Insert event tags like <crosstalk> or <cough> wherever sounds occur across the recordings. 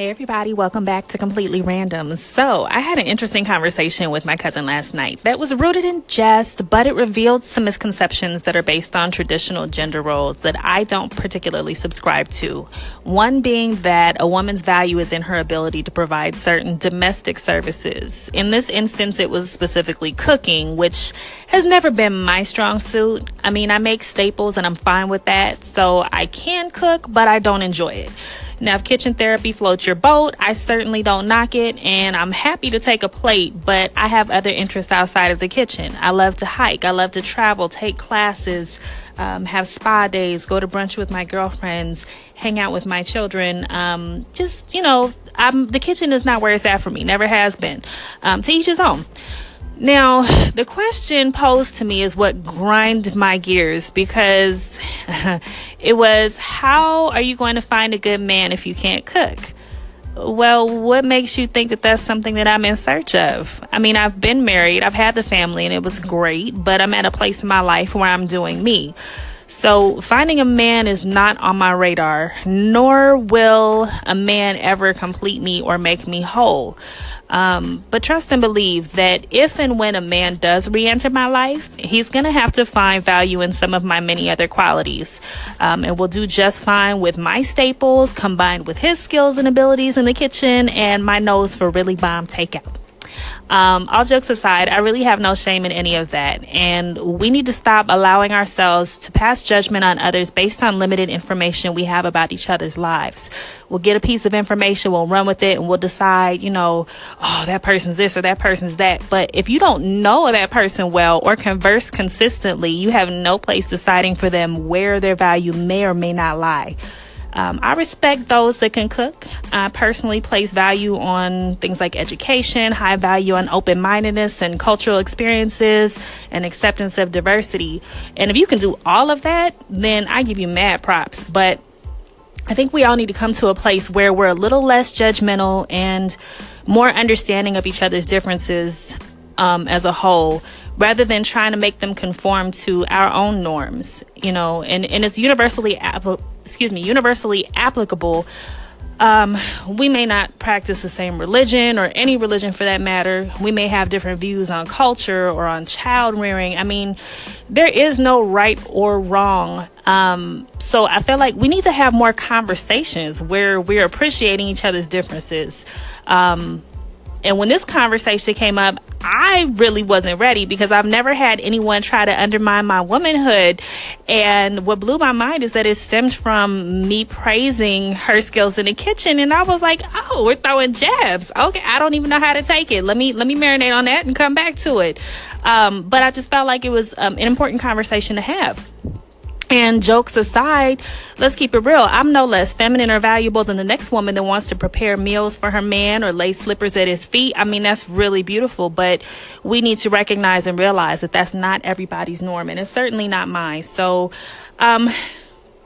Hey, everybody, welcome back to Completely Random. So, I had an interesting conversation with my cousin last night that was rooted in jest, but it revealed some misconceptions that are based on traditional gender roles that I don't particularly subscribe to. One being that a woman's value is in her ability to provide certain domestic services. In this instance, it was specifically cooking, which has never been my strong suit. I mean, I make staples and I'm fine with that, so I can cook, but I don't enjoy it. Now, if kitchen therapy floats your boat, I certainly don't knock it, and I'm happy to take a plate, but I have other interests outside of the kitchen. I love to hike, I love to travel, take classes, um, have spa days, go to brunch with my girlfriends, hang out with my children. Um, just, you know, I'm, the kitchen is not where it's at for me, never has been. Um, to each his own. Now, the question posed to me is what grind my gears because <laughs> it was how are you going to find a good man if you can't cook? Well, what makes you think that that's something that I'm in search of? I mean, I've been married, I've had the family, and it was great, but I'm at a place in my life where I'm doing me. So, finding a man is not on my radar, nor will a man ever complete me or make me whole. Um, but trust and believe that if and when a man does re enter my life, he's going to have to find value in some of my many other qualities. Um, and will do just fine with my staples combined with his skills and abilities in the kitchen and my nose for really bomb takeout. Um, all jokes aside, I really have no shame in any of that. And we need to stop allowing ourselves to pass judgment on others based on limited information we have about each other's lives. We'll get a piece of information, we'll run with it, and we'll decide, you know, oh, that person's this or that person's that. But if you don't know that person well or converse consistently, you have no place deciding for them where their value may or may not lie. Um, I respect those that can cook. I personally place value on things like education, high value on open mindedness and cultural experiences and acceptance of diversity. And if you can do all of that, then I give you mad props. But I think we all need to come to a place where we're a little less judgmental and more understanding of each other's differences um, as a whole rather than trying to make them conform to our own norms you know and, and it's universally excuse me universally applicable um, we may not practice the same religion or any religion for that matter. We may have different views on culture or on child rearing. I mean, there is no right or wrong. Um, so I feel like we need to have more conversations where we're appreciating each other's differences. Um, and when this conversation came up, I really wasn't ready because I've never had anyone try to undermine my womanhood. And what blew my mind is that it stemmed from me praising her skills in the kitchen. And I was like, oh, we're throwing jabs. Okay, I don't even know how to take it. Let me let me marinate on that and come back to it. Um, but I just felt like it was um, an important conversation to have. And jokes aside, let's keep it real. I'm no less feminine or valuable than the next woman that wants to prepare meals for her man or lay slippers at his feet. I mean, that's really beautiful, but we need to recognize and realize that that's not everybody's norm and it's certainly not mine. So, um,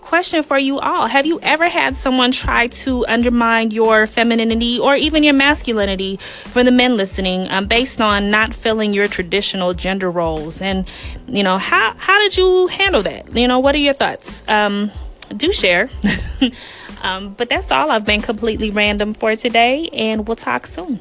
question for you all Have you ever had someone try to undermine your femininity or even your masculinity for the men listening um, based on not filling your traditional gender roles? And, you know, how, how did you handle that? You know, what are your thoughts? Um, do share. <laughs> um, but that's all. I've been completely random for today, and we'll talk soon.